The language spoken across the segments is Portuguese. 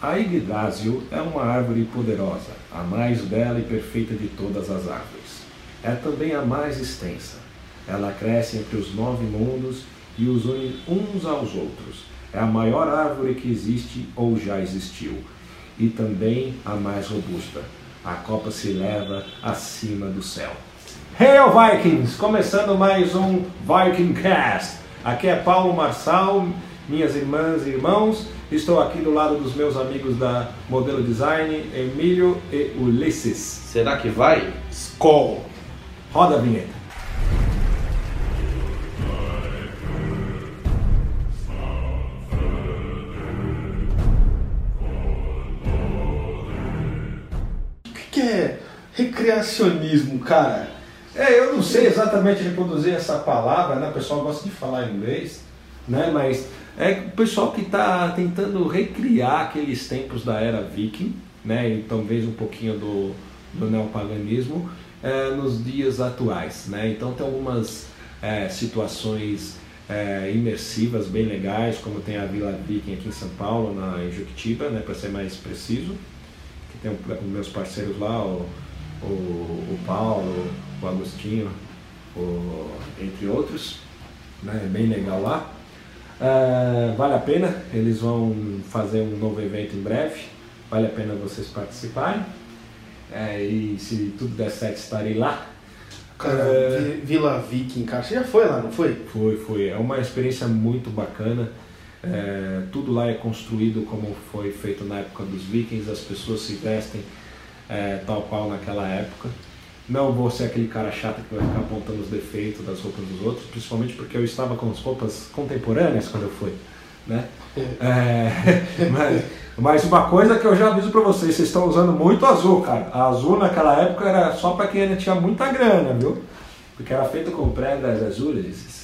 A Yggdrasil é uma árvore poderosa, a mais bela e perfeita de todas as árvores. É também a mais extensa. Ela cresce entre os nove mundos e os une uns aos outros. É a maior árvore que existe ou já existiu. E também a mais robusta. A copa se eleva acima do céu. Hail Vikings! Começando mais um Viking Cast. Aqui é Paulo Marçal, minhas irmãs e irmãos. Estou aqui do lado dos meus amigos da Modelo Design, Emílio e Ulisses. Será que vai? Skol! Roda a vinheta. O que, que é recreacionismo, cara? É, eu não sei exatamente reproduzir essa palavra, né? O pessoal gosta de falar inglês, né? Mas é o pessoal que está tentando recriar aqueles tempos da era viking, né? E talvez um pouquinho do, do neopaganismo é, nos dias atuais, né? Então tem algumas é, situações é, imersivas bem legais, como tem a Vila Viking aqui em São Paulo, na em Juquitiba, né? Para ser mais preciso, que tem um, meus parceiros lá, o, o, o Paulo, o Agostinho, o, entre outros, né? É bem legal lá. Uh, vale a pena, eles vão fazer um novo evento em breve, vale a pena vocês participarem. É, e se tudo der certo, estarei lá. Cara. Vi- Vila Viking, cara. Você já foi lá, não foi? Foi, foi. É uma experiência muito bacana. É, tudo lá é construído como foi feito na época dos vikings, as pessoas se vestem é, tal qual naquela época. Não vou ser aquele cara chato que vai ficar apontando os defeitos das roupas dos outros, principalmente porque eu estava com as roupas contemporâneas quando eu fui. Né? É, mas, mas uma coisa que eu já aviso pra vocês, vocês estão usando muito azul, cara. A azul naquela época era só pra quem ainda tinha muita grana, viu? Porque era feito com pedras azuis.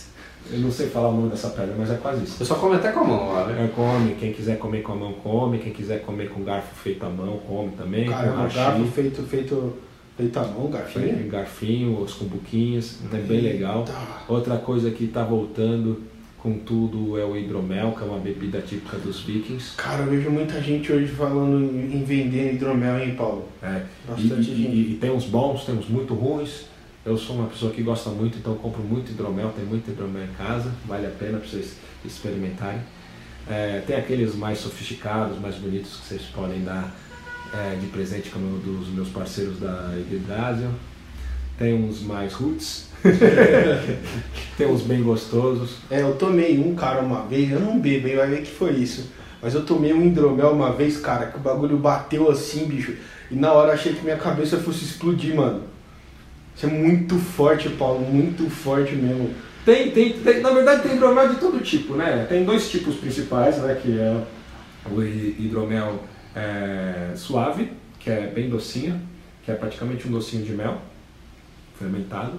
Eu não sei falar o nome dessa pedra, mas é quase isso. Eu só come até com a mão lá, né? É, come, quem quiser comer com a mão come, quem quiser comer com garfo feito à mão come também, Cara, com um garfo feito, feito, feito à mão, garfinho. garfinho, os cumbuquinhos, é bem legal. Outra coisa que tá voltando com tudo é o hidromel, que é uma bebida típica dos vikings. Cara, eu vejo muita gente hoje falando em vender hidromel, hein, Paulo? É, Bastante e- gente. e- e tem uns bons, tem uns muito ruins. Eu sou uma pessoa que gosta muito, então eu compro muito hidromel, tem muito hidromel em casa, vale a pena para vocês experimentarem. É, tem aqueles mais sofisticados, mais bonitos que vocês podem dar é, de presente, como o dos meus parceiros da Yggdrasil. Tem uns mais roots, tem uns bem gostosos. É, eu tomei um, cara, uma vez, eu não bebo, hein, vai ver que foi isso. Mas eu tomei um hidromel uma vez, cara, que o bagulho bateu assim, bicho. E na hora achei que minha cabeça fosse explodir, mano. Isso é muito forte, Paulo, muito forte mesmo. Tem, tem, tem- na verdade tem hidromel de todo tipo, né? Tem dois tipos principais, né? Que é o hi- hidromel é, suave, que é bem docinho, que é praticamente um docinho de mel fermentado.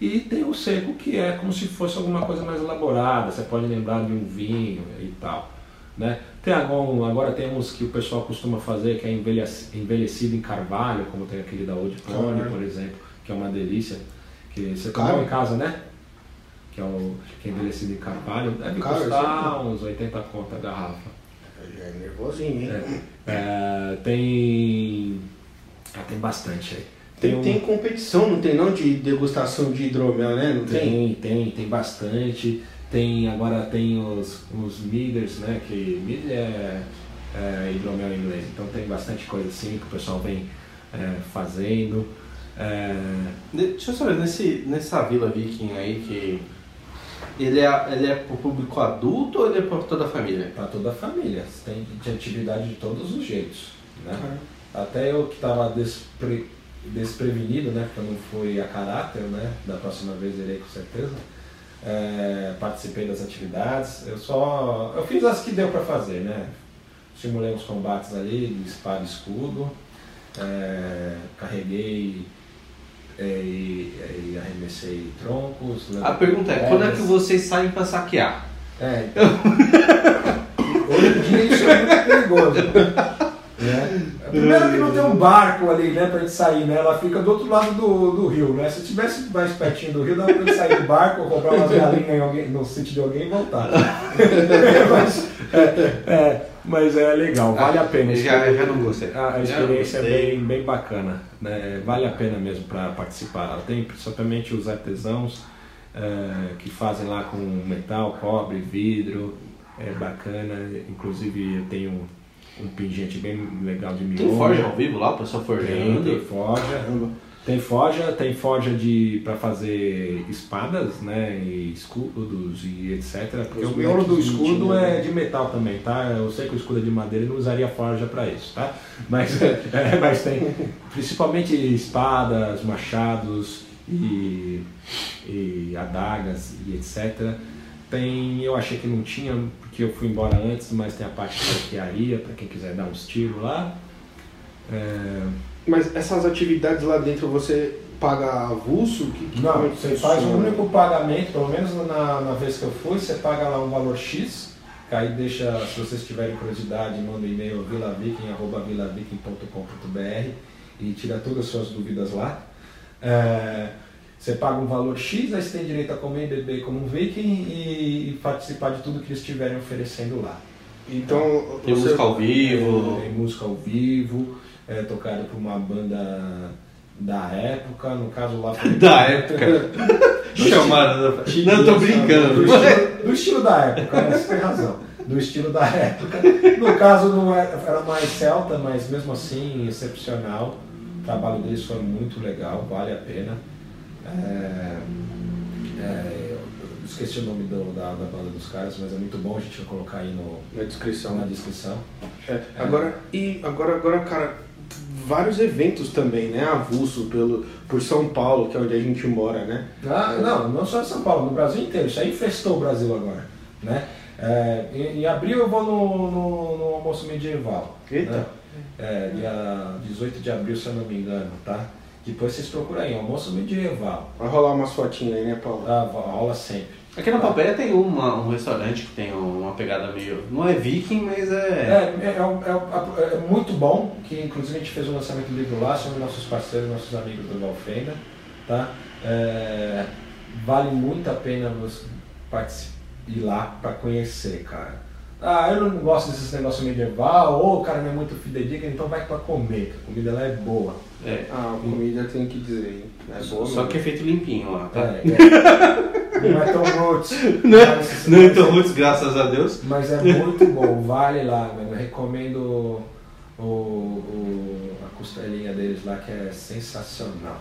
E tem o seco, que é como se fosse alguma coisa mais elaborada, você pode lembrar de um vinho e tal. Né? Tem agora, agora tem uns que o pessoal costuma fazer que é envelhec- envelhecido em carvalho, como tem aquele da Old Tony, Caralho. por exemplo, que é uma delícia. Que você Cara. tomou em casa, né? Que é o que é envelhecido em carvalho. Deve Cara, custar uns 80 conto a garrafa. Já é nervosinho, hein? É. É, tem. Ah, tem bastante aí. Tem, um- tem competição, não tem não, de degustação de hidromel, né? Não tem? Tem, tem, tem bastante. Tem, agora tem os, os miders, né? Que midder é, é hidromel em inglês. Então tem bastante coisa assim que o pessoal vem é, fazendo. É, De- Deixa eu saber, nesse, nessa vila viking aí que. Ele é, ele é pro público adulto ou ele é pra toda a família? para toda a família. Tem de atividade de todos os jeitos. Né? Cara, Até eu que estava despre, desprevenido, né? Porque eu não fui a caráter, né? Da próxima vez irei com certeza. É, participei das atividades. Eu só. Eu fiz as que deu para fazer, né? Simulei uns combates ali e escudo. é, carreguei é, e, e arremessei troncos. A pergunta é, quando é que pedras. vocês saem pra saquear? É. Hoje em dia isso é muito perigoso. Né? Primeiro que não tem um barco ali, né, pra gente sair, né? Ela fica do outro lado do, do rio, né? Se tivesse mais pertinho do rio, dava pra gente sair do barco, comprar umas galinhas em alguém, no sítio de alguém e voltar. mas, é, é, mas é legal, vale a pena. Já, já não gostei. A, a Já experiência é bem, bem bacana, né? vale a pena mesmo para participar. Tem principalmente os artesãos é, que fazem lá com metal, cobre, vidro, é bacana. Inclusive eu tenho um pingente bem legal de miolo. Tem forja ao vivo lá, o pessoal Tem, forjando. tem forja. Tem forja, tem forja de para fazer espadas, né, e escudos e etc. Porque Os o miolo do escudo mentira, é né? de metal também, tá? Eu sei que o escudo é de madeira e não usaria forja para isso, tá? Mas, é, mas tem principalmente espadas, machados e, e adagas e etc. Tem, eu achei que não tinha porque eu fui embora antes, mas tem a parte de arquearia para quem quiser dar uns tiros lá. É, Mas essas atividades lá dentro você paga avulso? Que, que Não, é você faz um funciona? único pagamento, pelo menos na, na vez que eu fui, você paga lá um valor X, que aí deixa, se vocês tiverem curiosidade, manda um e-mail vilaviking.vilaviking.com.br e tira todas as suas dúvidas lá. É, você paga um valor X, aí você tem direito a comer e beber como um viking e, e participar de tudo que eles estiverem oferecendo lá. Então, Tem você- música ao vivo. É, tem música ao vivo, é tocado por uma banda da época, no caso lá foi... Da época. Chamada. Não, eu tô Do brincando. estilo, do estilo da época, né? Você tem razão. Do estilo da época. No caso não era, era mais celta, mas mesmo assim excepcional. O trabalho deles foi muito legal, vale a pena. É, é, eu esqueci o nome do- da, da banda dos caras, mas é muito bom, a gente vai colocar aí no, Na descrição. na descrição. É, agora, e agora, agora, cara, vários eventos também, né? Avulso pelo, por São Paulo, que é onde a gente mora, né? Ah, não, não só em São Paulo, no Brasil inteiro. Isso aí infestou o Brasil agora. Né? É, em, em abril eu vou no, no, no almoço medieval. Eita. Né? É, dia 18 de abril, se eu não me engano, tá? Depois vocês procuram aí, almoço medieval. Vai rolar umas fotinhas aí, né, Paulo? Ah, aula sempre. Aqui na Papéia tem uma, um restaurante que tem uma pegada meio. Não é viking, mas é. É, é, é, um- é um- é muito bom, que inclusive a gente fez o lançamento do livro lá, são nossos parceiros, nossos amigos do Valfenda, tá? É, vale muito a pena você participar, ir lá para conhecer, cara. Ah, eu não gosto desses negócios medieval, ou o cara não é muito fidedigno, então vai para comer, a comida lá é boa. é. Ah, a comida tem que dizer, hein? É boa Só mesmo. que é feito limpinho lá, tá? É, é. Não é tão roots. mas- Não é tão roots, graças a Deus. Mas é muito bom, vale lá, mano. Eu recomendo o, o- a costelinha deles lá, que é sensacional.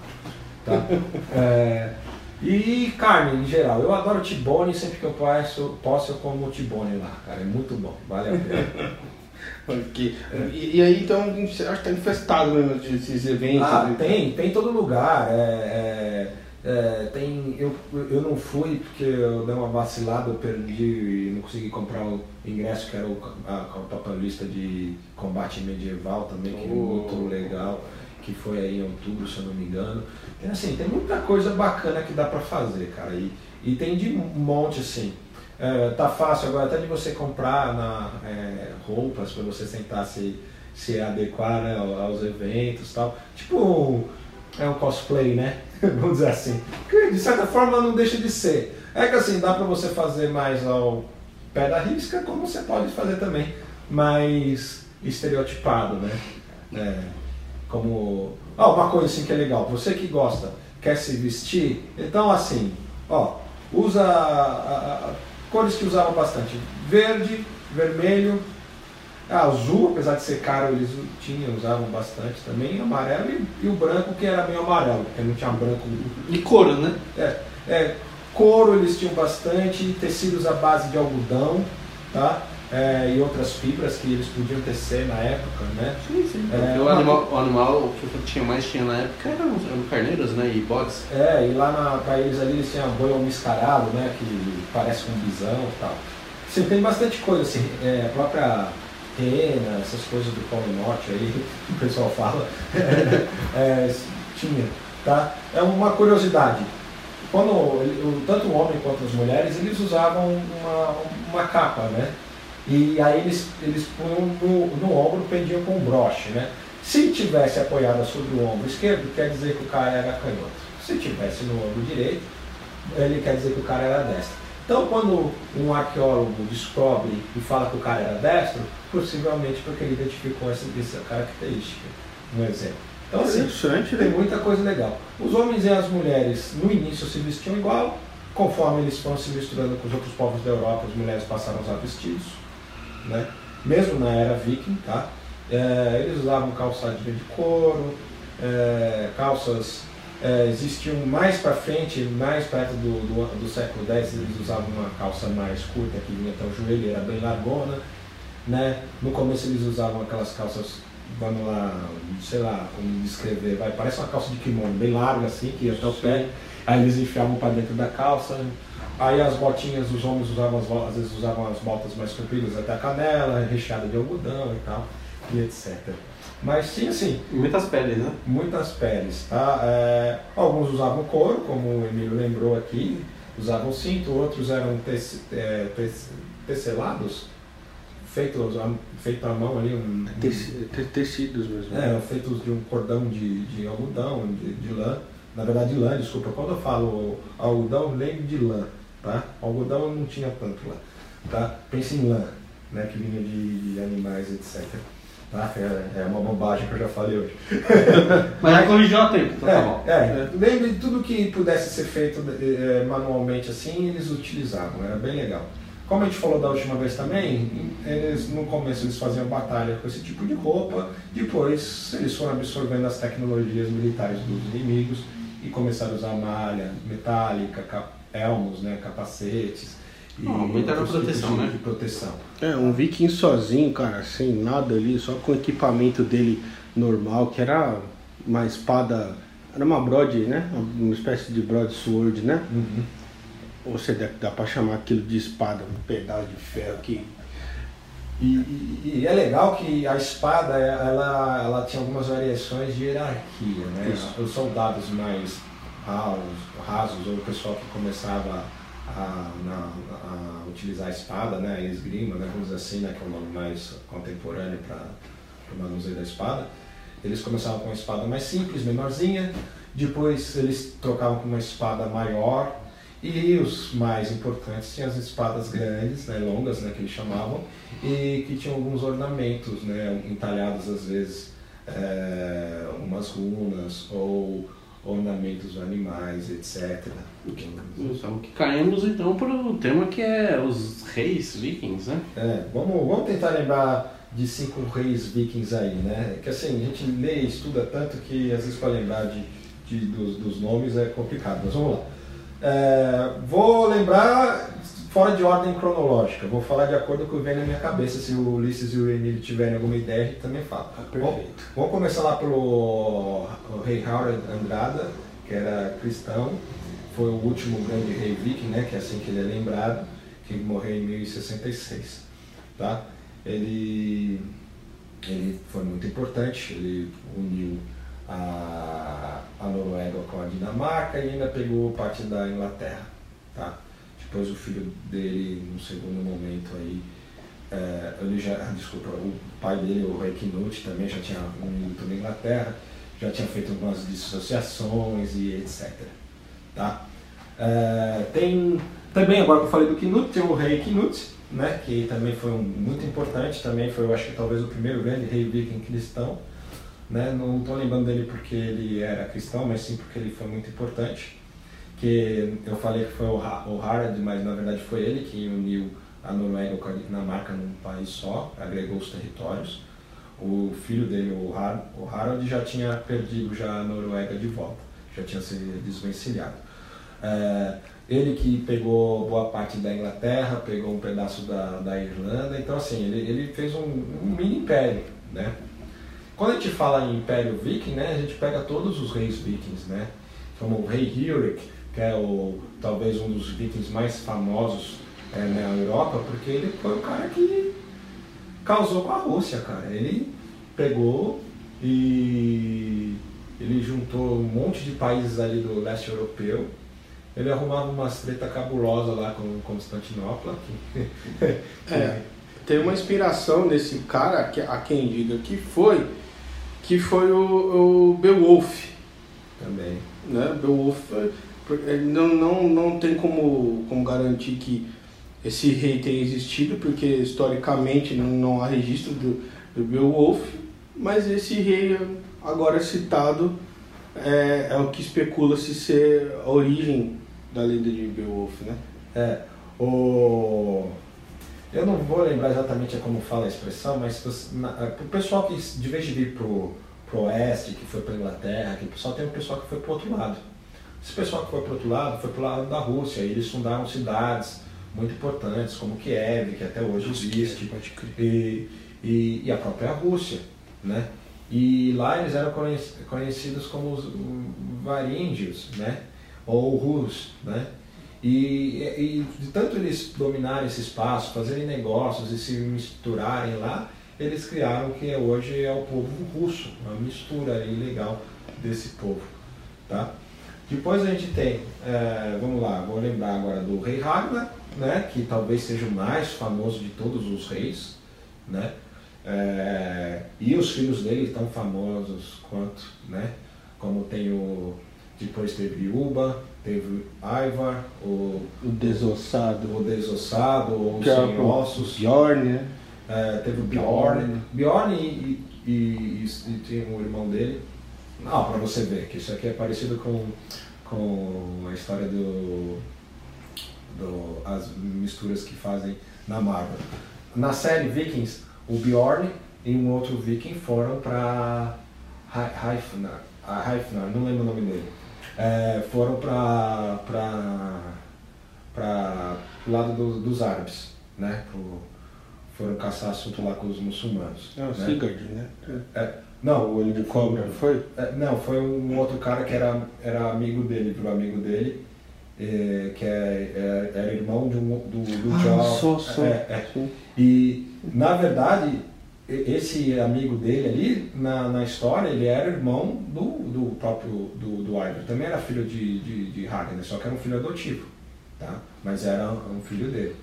Tá? É, e carne em geral. Eu adoro tibone, sempre que eu posso, posso eu como tibone lá, cara. É muito bom, vale a pena. Porque- e, e aí, então, você acha que tá infestado mesmo desses eventos? Ah, né? tem, tem em todo lugar. É, é, é, tem, eu, eu não fui porque eu dei uma vacilada, eu perdi e não consegui comprar o ingresso que era o, a, a papelista de combate medieval também, que é Oh. muito legal, que foi aí em outubro, se eu não me engano. Tem, assim, tem muita coisa bacana que dá pra fazer, cara. E, e tem de monte assim. É, tá fácil agora até de você comprar na, é, roupas para você tentar se, se adequar né, ao- aos eventos tal. Tipo, é um cosplay, né? Vamos dizer assim. Que de certa forma não deixa de ser. É que assim, dá para você fazer mais ao pé da risca, como você pode fazer também, mais estereotipado, né? É, como. Ah, uma coisa assim que é legal, você que gosta, quer se vestir, então assim, ó, usa a- a- a- cores que usavam bastante. Verde, vermelho, azul, apesar de ser caro, eles tinham, usavam bastante também, amarelo e, e o branco que era meio amarelo, porque não tinha branco E couro, né? é, é, couro eles tinham bastante, tecidos à base de algodão, tá? É, e outras fibras que eles podiam tecer na época, né? Sim, sim. É, o, uma- animal, o animal o que tinha mais tinha na época eram, eram carneiros, né? E bodes. É, e lá na, pra eles ali eles tinham boi mascarado, né? Que parece com um bisão e tal. Assim, tem bastante coisa, assim, é, a própria rena, essas coisas do Polo Norte aí, que o pessoal fala, é, tinha, tá? É uma curiosidade. Quando o- tanto o homem quanto as mulheres, eles usavam uma, uma capa, né? E aí eles, eles punham no, no ombro, prendiam com um broche, né? Se tivesse apoiada sobre o ombro esquerdo, quer dizer que o cara era canhoto. Se tivesse no ombro direito, ele quer dizer que o cara era destro. Então, quando um arqueólogo descobre e fala que o cara era destro, possivelmente porque ele identificou essa, essa característica. Um exemplo. Então, assim, Interessante, tem né? muita coisa legal. Os homens e as mulheres, no início, se vestiam igual. Conforme eles foram se misturando com os outros povos da Europa, as mulheres passaram a usar vestidos. Né? Mesmo na era viking, tá? É, eles usavam calçadinho de couro, é, calças é, existiam mais para frente, mais perto do, do, do século X, eles usavam uma calça mais curta que vinha até o joelho, era bem largona. Né? No começo eles usavam aquelas calças, vamos lá, sei lá, como descrever, vai, parece uma calça de kimono, bem larga assim, que ia até o pé. Aí eles enfiavam para dentro da calça. Aí as botinhas, os homens usavam as, às vezes usavam as botas mais compridas até a canela, recheada de algodão e tal, e etc. Mas tinha assim, E muitas peles, né? muitas peles. Tá? É, alguns usavam couro, como o Emílio lembrou aqui, usavam cinto, outros eram tece, é, tece- tecelados, feitos feito à mão ali, um, Teci- te- Tecidos mesmo. é, feitos de um cordão de, de algodão, de, de lã. Na verdade, lã, desculpa, quando eu falo algodão, lembro de lã, tá? Algodão não tinha tanto lá, tá? Pense em lã, né, que vinha de, de animais, etc. Tá? É, é uma bobagem que eu já falei hoje. Mas já corrigiu a tempo, então tá bom. É, é. Lembre de tudo que pudesse ser feito eh, manualmente assim, eles utilizavam, era bem legal. Como a gente falou da última vez também, eles no começo eles faziam batalha com esse tipo de roupa, depois eles foram absorvendo as tecnologias militares dos inimigos e começaram a usar malha metálica, cap- elmos, né, capacetes. E aumentaram a outros tipos proteção, de, né? de proteção. É, um viking sozinho, cara, sem nada ali, só com o equipamento dele normal, que era uma espada, era uma broad, né? Uma espécie de broadsword, né? Ou você dá, dá pra chamar aquilo de espada, um pedaço de ferro que... E, e- e é legal que a espada ela, ela tinha algumas variações de hierarquia, né? Isso. Os soldados mais rasos, rasos ou o pessoal que começava a, na- a utilizar a espada, né? A esgrima, né? vamos dizer assim, né? que é o nome mais contemporâneo para o manuseio da espada. Eles começavam com uma espada mais simples, menorzinha, depois eles trocavam com uma espada maior, e os mais importantes tinham as espadas grandes, né, longas, né, que eles chamavam, e que tinham alguns ornamentos, né, entalhados às vezes, é, umas runas ou ornamentos de animais, etc. Então, que caímos então para o tema que é os reis vikings, né? É, vamos, vamos tentar lembrar de cinco reis vikings aí, né? Que assim, a gente lê e estuda tanto que às vezes para lembrar de, de- dos, dos nomes é complicado, mas vamos lá. É, vou lembrar fora de ordem cronológica, vou falar de acordo com o que vem na minha cabeça. Se o Ulisses e o Emílio tiverem alguma ideia, a gente também fala. perfeito. Vamos começar lá pelo rei Harold Andrada, que era cristão, foi o último grande rei viking, né, que é assim que ele é lembrado, que morreu em 1066. Tá? Ele, ele foi muito importante, ele uniu a, a Noruega com a Dinamarca e ainda pegou parte da Inglaterra. Tá? Depois o filho dele, no segundo momento aí, é, ele já, desculpa, o pai dele, o rei Knut, também já tinha unido toda a Inglaterra, já tinha feito algumas dissociações e etc. Tá? É, tem também, agora que eu falei do Knut, tem o rei Knut, né, que também foi um, muito importante, também foi, eu acho que talvez o primeiro grande rei viking cristão. Né? Não estou lembrando dele porque ele era cristão, mas sim porque ele foi muito importante. Que eu falei que foi o, Ha- o Harald, mas na verdade foi ele que uniu a Noruega com a Dinamarca num país só, agregou os territórios. O filho dele, o, Har o Harald, já tinha perdido já a Noruega de volta, já tinha se desvencilhado. É, ele que pegou boa parte da Inglaterra, pegou um pedaço da, da Irlanda, então assim, ele, ele fez um, um mini império, né? Quando a gente fala em Império Viking, né, a gente pega todos os reis vikings, né? Como o rei Húrik, que é o, talvez um dos vikings mais famosos é, na Europa, porque ele foi o cara que causou com a Rússia, cara. Ele pegou e ele juntou um monte de países ali do leste europeu. Ele arrumava umas treta cabulosas lá com Constantinopla. Que, É. Tem uma inspiração nesse cara, a quem diga que foi, que foi o, o Beowulf. Também. Né? Beowulf ele não, não, não tem como, como garantir que esse rei tenha existido, porque historicamente não, não há registro do, do Beowulf, mas esse rei agora citado é, é o que especula-se ser a origem da lenda de Beowulf, né? É, o... Eu não vou lembrar exatamente como fala a expressão, mas o pessoal que de vez de vir para o oeste, que foi para a Inglaterra, que o pessoal tem um pessoal que foi para o outro lado. Esse pessoal que foi para o outro lado foi para o lado da Rússia, e eles fundaram cidades muito importantes, como Kiev, que até hoje existe, e, e, e, a própria Rússia. Né? E lá eles eram conhecidos como os varíndios, né? ou rus. Né? E, e de tanto eles dominarem esse espaço, fazerem negócios e se misturarem lá, eles criaram o que hoje é o povo russo, uma mistura ilegal desse povo. Tá? Depois a gente tem, é, vamos lá, vou lembrar agora do rei Ragnar, né, que talvez seja o mais famoso de todos os reis, né, é, e os filhos dele tão famosos quanto, né, como tem o, depois teve Uba, teve Ivar, o, o desossado, o desossado, o sem ossos, Bjorn, né? É, teve o Bjorn, Bjorn e, e, e, e tem um irmão dele, não, para você ver que isso aqui é parecido com, com a história do, do as misturas que fazem na Marvel. Na série Vikings, o Bjorn e um outro Viking foram para Haifnar, Haifnar, não lembro o nome dele. É, foram para para o lado do, dos árabes, né? Pro, foram caçar assunto lá com os muçulmanos. É o né? Sigurd, né? É, não, o olho de cobra, foi? É, não, foi um outro cara que era, era amigo dele, pro amigo dele, é, que é, é, era irmão de um, do, do ah, John. Só, só. É, é. E, na verdade, esse amigo dele ali, na, na história, ele era irmão do, do próprio do, do Ivar. Também era filho de, de, de Ragnar, só que era um filho adotivo, tá? Mas era um filho dele.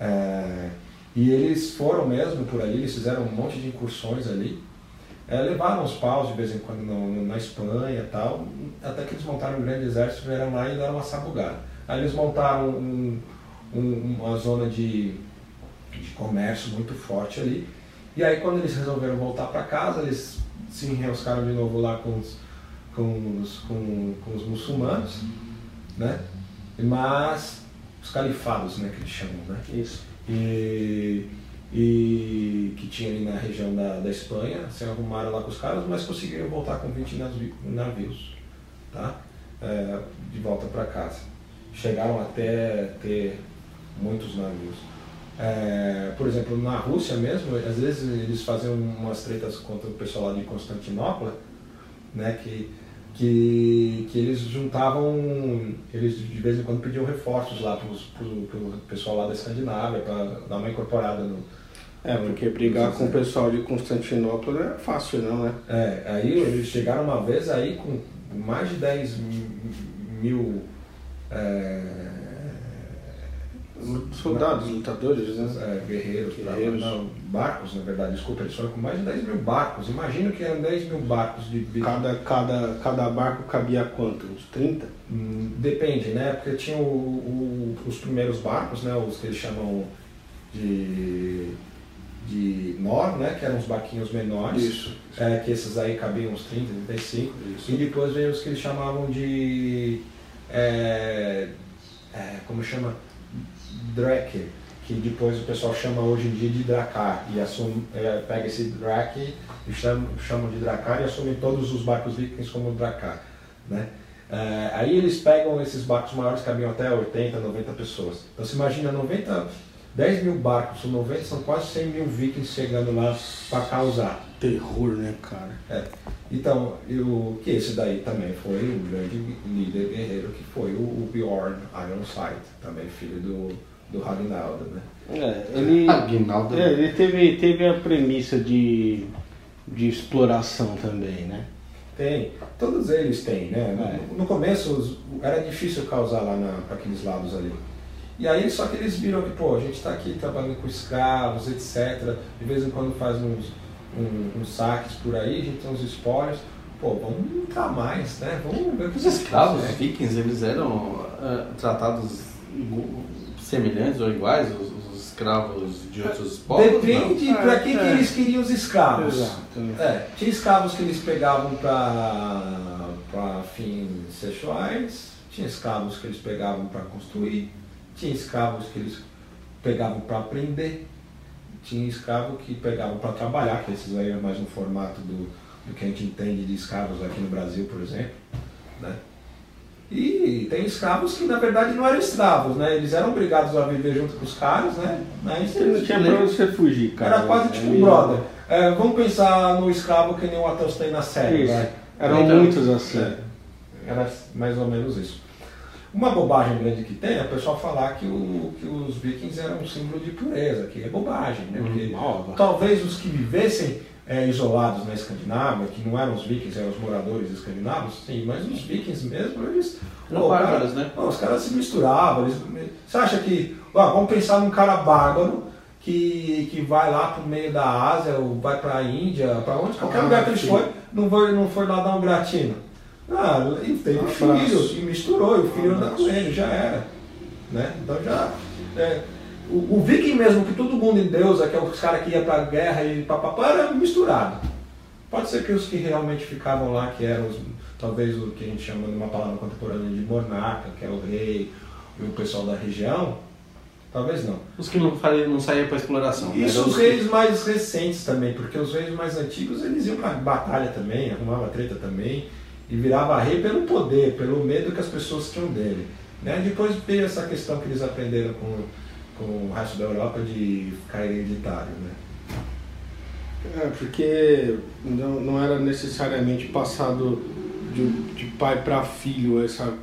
É, e eles foram mesmo por ali, eles fizeram um monte de incursões ali é, levaram os paus de vez em quando no, na Espanha e tal, até que eles montaram um grande exército, vieram lá e deram uma sabugada. Aí eles montaram um, um, uma zona de, de comércio muito forte ali, e aí quando eles resolveram voltar para casa, eles se enroscaram de novo lá com os, com os, com, com os muçulmanos, né? Mas os califados, né, que eles chamam, né? Isso. E e que tinha ali na região da, da Espanha, se arrumaram lá com os caras, mas conseguiram voltar com 20 navios, tá? É, de volta para casa. Chegaram até ter muitos navios. É, por exemplo, na Rússia mesmo, às vezes eles faziam umas tretas contra o pessoal lá de Constantinopla, né, que, que, que eles juntavam, eles de vez em quando pediam reforços lá para o pessoal lá da Escandinávia, para dar uma incorporada no, é, porque brigar com o pessoal de Constantinopla não é fácil não, né? É, aí eles chegaram uma vez aí com mais de 10 mil é, soldados, lutadores, né? É, guerreiros, guerreiros. não, barcos, na verdade, desculpa, eles foram com mais de 10 mil barcos. Imagina que eram 10 mil barcos de. Cada, cada, cada barco cabia quanto? Uns 30? Hum, depende, né? Porque tinha o, o, os primeiros barcos, né? Os que eles chamam de de Nor, né, que eram os barquinhos menores, Isso. É, que esses aí cabiam uns 30, 35, Isso. e depois veio os que eles chamavam de, é, é, como chama, Drake, que depois o pessoal chama hoje em dia de Dracar, e assume, é, pega esse Drake e chama, chamam de Dracar e assumem todos os barcos vikings como Dracar, né. É, aí eles pegam esses barcos maiores que cabiam até 80, 90 pessoas. Então você imagina 90 10 mil barcos, são 90, são quase 100 mil vikings chegando lá para causar. Terror, né, cara? É. Então, eu, que esse daí também foi o grande líder guerreiro, que foi o, o Bjorn Ironside, também filho do, do Ragnaldo, né? É, ele, Ragnaldo. É, ele teve, teve a premissa de, de exploração também, né? Tem, todos eles têm, né? No, é. no começo era difícil causar lá para aqueles lados ali. E aí só que eles viram que, pô, a gente está aqui trabalhando com escravos, etc. De vez em quando faz uns, um, uns saques por aí, a gente tem uns espólios. Pô, vamos entrar mais, né? Vamos ver o que Os escravos, os vikings, eles eram ah, tratados semelhantes ou iguais os, os escravos de outros povos? Depende para que, que É, é. eles queriam os escravos. Exato. É, tinha escravos que eles pegavam para fins sexuais, tinha escravos que eles pegavam para construir, tinha escravos que eles pegavam para aprender, tinha escravo que pegavam para trabalhar, que esses aí é mais no formato do, do que a gente entende de escravos aqui no Brasil, por exemplo. Né? E tem escravos que na verdade não eram escravos, né? Eles eram obrigados a viver junto com os caras, né? Mas não tinha pra você fugir, cara. era quase tipo É um brother. É, vamos pensar no escravo que nem o Ateus tem na série. Vai. Eram Então, muitos assim. é, era mais ou menos isso. Uma bobagem grande que tem é o pessoal falar que, o- que os vikings eram um símbolo de pureza, que é bobagem, né? Porque Ó, talvez os que vivessem é, isolados na Escandinávia, que não eram os vikings, eram os moradores escandinavos, sim, mas os vikings mesmo, eles. Eram pô, bárbaros, cara- né? não, os caras se misturavam. Eles, você acha que. ó, vamos pensar num cara bárbaro que, que vai lá pro meio da Ásia, ou vai pra Índia, pra onde? Qualquer Ah, lugar que sim. foi, não foi, não foi lá dar um gratino. Ah, ele teve Um filho, abraço. e misturou, e o filho anda com ele, já era. Né? Então já. é, o, o viking mesmo, que todo mundo em Deus, que é os caras que iam pra guerra e papapá, era misturado. Pode ser que os que realmente ficavam lá, que eram os, talvez o que a gente chama numa palavra contemporânea de monarca, que é o rei e o pessoal da região, talvez não. Os que não, não saíam para exploração. né? Isso os que- reis mais recentes também, porque os reis mais antigos eles iam pra batalha também, arrumava treta também, e virava rei pelo poder, pelo medo que as pessoas tinham dele. Né? Depois veio essa questão que eles aprenderam com, com o resto da Europa de ficar hereditário. Né? É, porque não, não era necessariamente passado de, de pai para filho essa,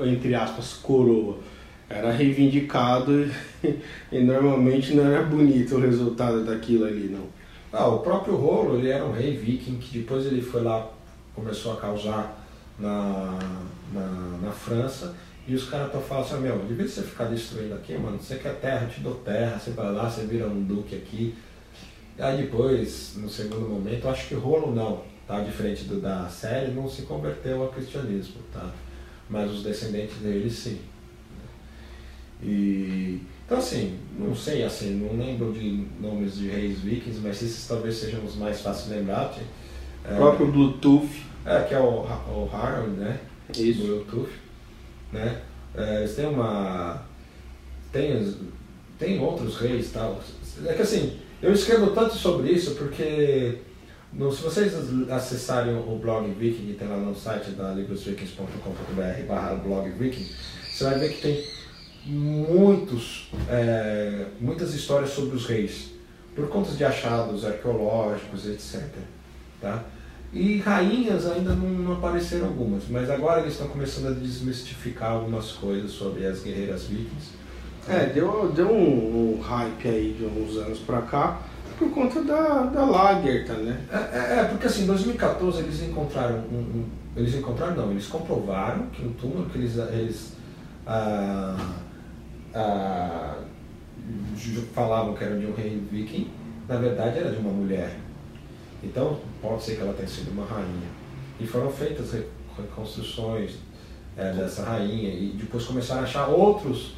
entre aspas, coroa. Era reivindicado e, e normalmente não era bonito o resultado daquilo ali, não. Ah, o próprio Rolo, ele era um rei viking que depois ele foi lá, começou a causar na, na, na França, e os caras estão falando assim, meu, de vez você ficar destruindo aqui, mano, você quer terra, eu te dou terra, você vai lá, você vira um duque aqui. E aí depois, no segundo momento, eu acho que Rolo não, tá? Diferente do da série, não se converteu ao cristianismo, tá? Mas os descendentes dele sim. E então assim, não sei assim, não lembro de nomes de reis vikings, mas esses talvez sejam os mais fáceis de lembrar. tem, O próprio Bluetooth. É, que é o, o Harold, né? Isso. Bluetooth, né? É, eles têm uma tem tem outros reis tal. É que assim, eu escrevo tanto sobre isso porque no- se vocês acessarem o blog Viking, que tem lá no site da librosvikings.com.br barra blog Viking, você vai ver que tem muitos, é, muitas histórias sobre os reis, por conta de achados arqueológicos, etc. Tá? E rainhas ainda não, não apareceram algumas, mas agora eles estão começando a desmistificar algumas coisas sobre as guerreiras vikings. É, deu, deu um, um hype aí de uns anos pra cá por conta da, da Lagerta, né? É, é, é, porque assim, em 2014 eles encontraram um, um- eles encontraram não, eles comprovaram que o túmulo que eles, eles ah, ah, falavam que era de um rei viking, na verdade era de uma mulher. Então pode ser que ela tenha sido uma rainha. E foram feitas re- reconstruções é, dessa rainha e depois começaram a achar outros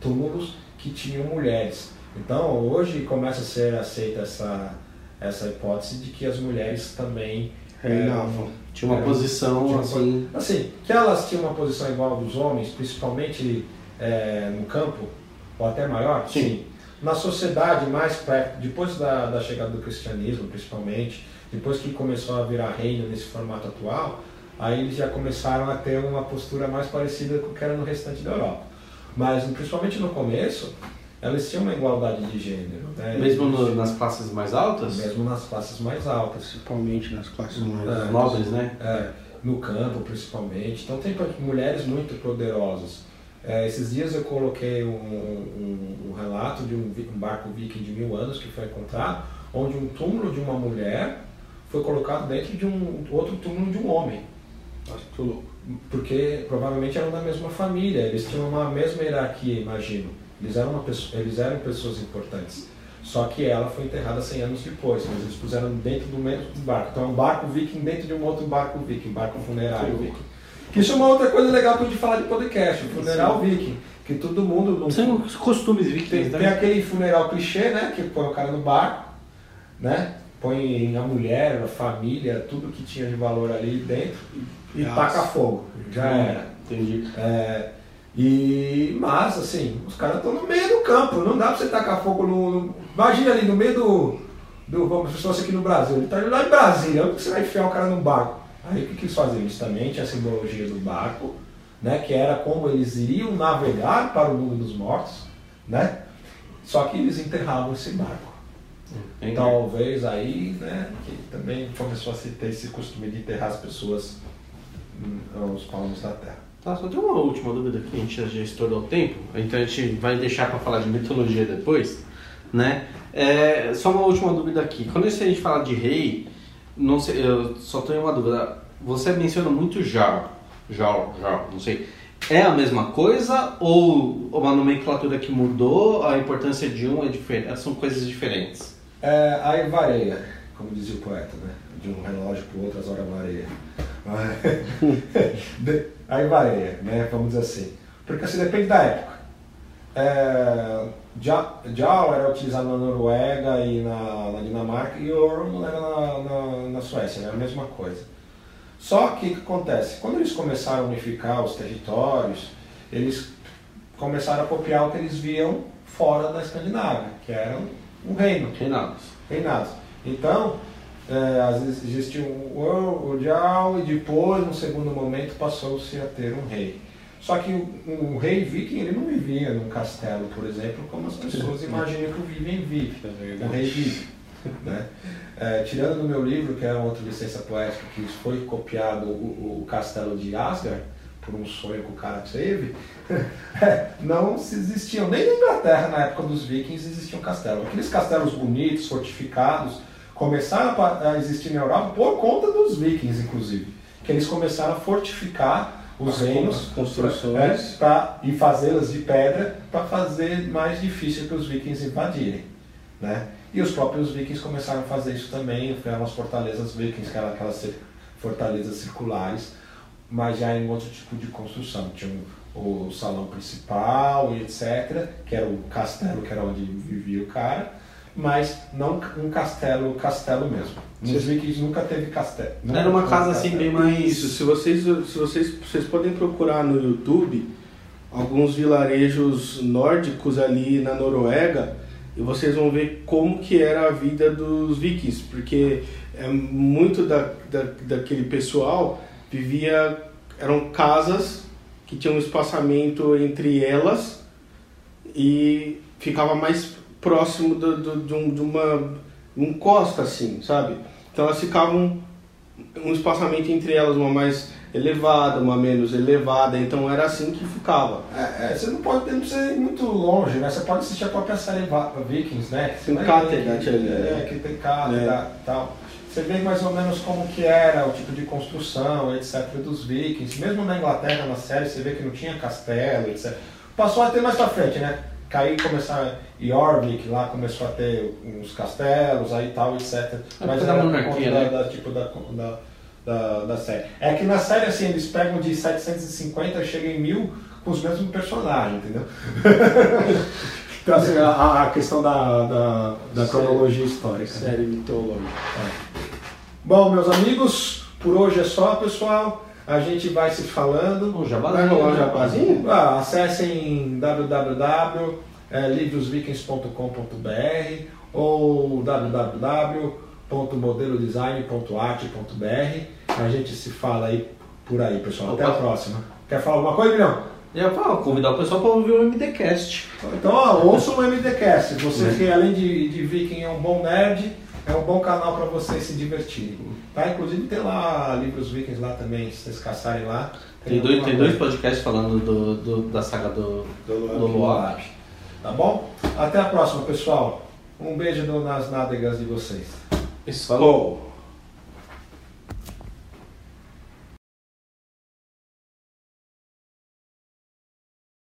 túmulos que tinham mulheres. Então hoje começa a ser aceita essa, essa hipótese de que as mulheres também Reinavam. Tinha uma É, posição tinha uma assim. Assim, que elas tinham uma posição igual dos homens, principalmente é, no campo, ou até maior, Sim. Na sociedade mais perto, depois da, da chegada do cristianismo, principalmente, depois que começou a virar reino nesse formato atual, aí eles já começaram a ter uma postura mais parecida com o que era no restante da Europa. Mas, principalmente no começo, elas tinham uma igualdade de gênero. Né? Mesmo no- nas classes mais altas? mesmo nas classes mais altas. Principalmente nas classes mais. Os nobres, né? É, no campo, principalmente. Então, tem mulheres muito poderosas. É, esses dias eu coloquei um, um- um relato de um, um barco viking de mil anos que foi encontrado, onde um túmulo de uma mulher foi colocado dentro de um outro túmulo de um homem. Nossa, que louco. Porque provavelmente eram da mesma família, eles tinham uma mesma hierarquia, imagino. Eles eram, pessoa, eles eram pessoas importantes. Só que ela foi enterrada 100 anos depois, mas eles puseram dentro do mesmo barco. Então é um barco viking dentro de um outro barco viking, barco funerário viking. Que isso é uma outra coisa legal pra gente falar de podcast, o funeral viking. Que todo mundo. Não São os costumes tem, vikings, tem né? aquele funeral clichê, né? Que põe o cara no barco, né? Põe a mulher, a família, tudo que tinha de valor ali dentro e Nossa. taca fogo. Já era. Entendi. É, e, mas, assim, os caras estão no meio do campo, não dá pra você tacar fogo no. no- imagina ali no meio do. do vamos se fosse aqui no Brasil, ele tá lá em Brasília, onde que você vai enfiar o cara no barco? Aí o que, que eles faziam? Eles também tinham a simbologia do barco, né? Que era como eles iriam navegar para o mundo dos mortos, né? Só que eles enterravam esse barco. Entendi. Talvez aí, né, que também começou a se ter esse costume de enterrar as pessoas hum, os palmos da terra. Tá, só tem uma última dúvida aqui, a gente já estourou o tempo, então a gente vai deixar para falar de mitologia depois, né? É, só uma última dúvida aqui. Quando a gente fala de rei, não sei, eu só tenho uma dúvida. Você menciona muito Jarl, Jarl, Jarl, não sei. É a mesma coisa ou uma nomenclatura que mudou, a importância de um é diferente, são coisas diferentes? É, aí varia, como dizia o poeta, né? De um relógio para o outro, as horas varia. Aí varia, né? Vamos dizer assim. Porque assim, depende da época. É, Ja- Jarl era utilizado na Noruega e na, na Dinamarca e Orm era na, na, na Suécia, era a mesma coisa. Só que o que acontece? Quando eles começaram a unificar os territórios, eles começaram a copiar o que eles viam fora da Escandinávia, que era um reino Reinados. reinados. Então, é, às vezes existia um o, o Jarl e depois, no segundo momento, passou-se a ter um rei. Só que o, o rei viking ele não vivia num castelo, por exemplo, como as pessoas imaginam que o Vivem vive. O rei vive. Né? É, tirando do meu livro, que é outra licença poética, que foi copiado o, o castelo de Asgard, por um sonho que o cara teve, não se existiam, nem na Inglaterra, na época dos vikings, existiam castelos. Aqueles castelos bonitos, fortificados, começaram a existir na Europa por conta dos vikings, inclusive. Que eles começaram a fortificar os reinos construções. pra- é, pra- e fazê-las de pedra para fazer mais difícil para os vikings invadirem. Né? E os próprios vikings começaram a fazer isso também, criaram as fortalezas vikings, que eram aquelas fortalezas circulares, mas já em outro tipo de construção. Tinha o salão principal e etc., que era o castelo, que era onde vivia o cara, mas não um castelo, castelo mesmo. Nos vikings nunca teve castelo. nunca Era uma casa assim castelo. bem mais... Isso, se vocês, se vocês, vocês podem procurar no YouTube alguns vilarejos nórdicos ali na Noruega e vocês vão ver como que era a vida dos vikings, porque é muito da, da, daquele pessoal vivia eram casas que tinham um espaçamento entre elas e ficava mais próximo do, do- de, um, de uma um costa assim, sabe? Então elas ficavam um espaçamento entre elas, uma mais elevada, uma menos elevada, então era assim que ficava. É, é, você não pode não precisa ir muito longe, né? Você pode assistir a própria série Vikings, né? Tem cátedra, que, né? é, que tem cátedra e tal. Você vê mais ou menos como que era o tipo de construção, etc. dos Vikings. Mesmo na Inglaterra, na série, você vê que não tinha castelo, etc. Passou a ter mais pra frente, né? Que aí começaram, Jorvik lá começou a ter uns castelos, aí tal, etc. É Mas era por monarquia, conta né? da, da, tipo, da, da, da, da série. É que na série, assim, eles pegam de 750 e chegam em 1000 com os mesmos personagens, entendeu? então, assim, a, a questão da, da, da cronologia histórica. né? Série mitológica. Bom, meus amigos, por hoje é só, pessoal. A gente vai se falando. Um jabazinho. Vai rolar um jabazinho? Ah, acessem www.livrosvikings.com.br ou www.modelodesign.arte.br. A gente se fala aí por aí, pessoal. Até a próxima. Quer falar alguma coisa, Guilherme? E eu falo, convidar o pessoal para ouvir o MDcast. Então, ó, ouça o MDcast. Você que, além de, de Viking, é um bom nerd, é um bom canal para vocês se divertirem. Tá? Inclusive, tem lá livros Vikings lá também, se vocês caçarem lá. Tem dois, alguma tem dois podcasts falando do, do- da saga do, Do Loab. Tá bom? Até a próxima, pessoal. Um beijo nas nádegas de vocês. Falou.